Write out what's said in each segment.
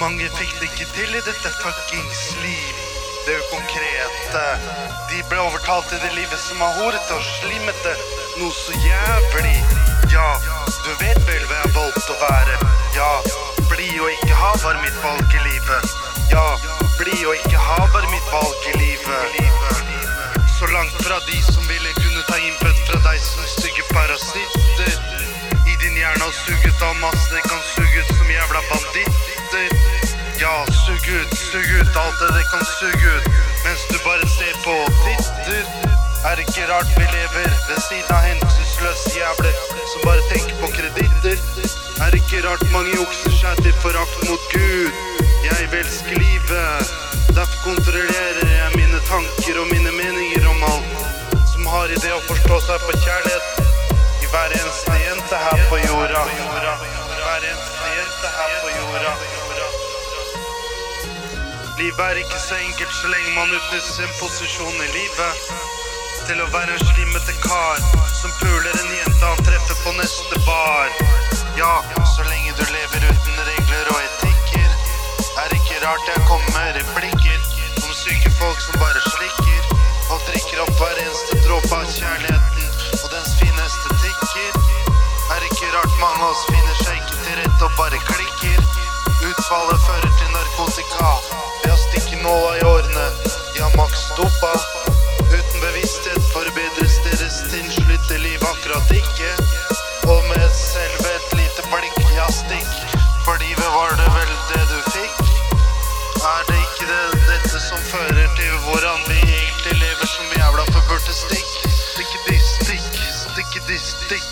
Mange fikk det ikke til i dette fuckings liv. Det konkrete. De ble overtalt i det livet som er horete og slimete. Noe så jævlig. Ja, du vet vel hva jeg valgte å være. Ja, bli og ikke ha var mitt valg i livet. Ja, bli og ikke ha var mitt valg i livet. Så langt fra de som ville kunne ta input fra deg som stygge parasitter. I din hjerne og suget av masse ut, sug ut alt det det kan suge ut. Mens du bare ser på og titter. Er det ikke rart vi lever ved siden av hensynsløse jævler som bare tenker på kreditter? Er det ikke rart mange jukser seg til forakt mot Gud? Jeg vil livet. Derfor kontrollerer jeg mine tanker og mine meninger om alt som har i det å forstå seg på kjærlighet i hver eneste jente her på jorda. Hver eneste jente her på jorda. Livet er ikke så enkelt så lenge man utnytter sin posisjon i livet. Til å være en slimete kar som puler en jente han treffer på neste bar. Ja, så lenge du lever uten regler og etikker. Er ikke rart jeg kommer med replikker om syke folk som bare slikker. Og drikker opp hver eneste dråpe av kjærligheten og dens fine estetikker. Er ikke rart mange av oss finner seg ikke til rette og bare klikker. Utfallet fører til narkotika nåla i årene. Ja, maks dopa. Uten bevissthet forbedres deres tinnslytte liv akkurat ikke. Og med selv et lite blikk, ja, stikk. For livet var det vel det du fikk. Er det ikke det, dette som fører til hvordan vi egentlig lever som jævla forbudte stikk? Stikkedi stikk, stikkedi stikk.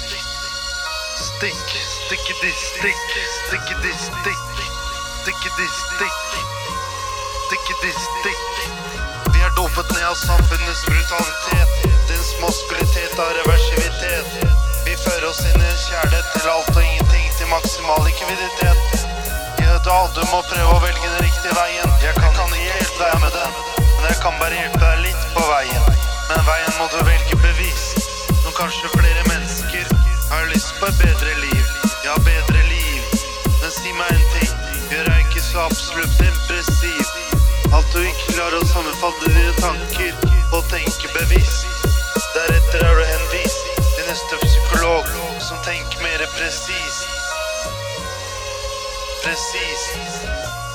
Stikk, stikkedi stikk, stikkedi stikk. Stikkedi stikk, stikk, stikk. Vi er dopet ned av samfunnets brutalitet. Dens maskulitet av reversivitet. Vi fører oss inn i en kjærlighet til alt og ingenting, til maksimal likviditet. Ja, du må prøve å velge den riktige veien. Jeg kan, kan ikke hjelpe deg med den, men jeg kan bare hjelpe deg litt på veien. Men veien må du velge bevisst. Når kanskje flere mennesker har lyst på et bedre liv. Ja, bedre liv. Men si meg en ting, gjør jeg ikke så absolutt depressiv? At du ikke klarer å sammenfatte dine tanker og tenke bevisst. Deretter er du henvist til neste psykolog som tenker mer presist. Presist.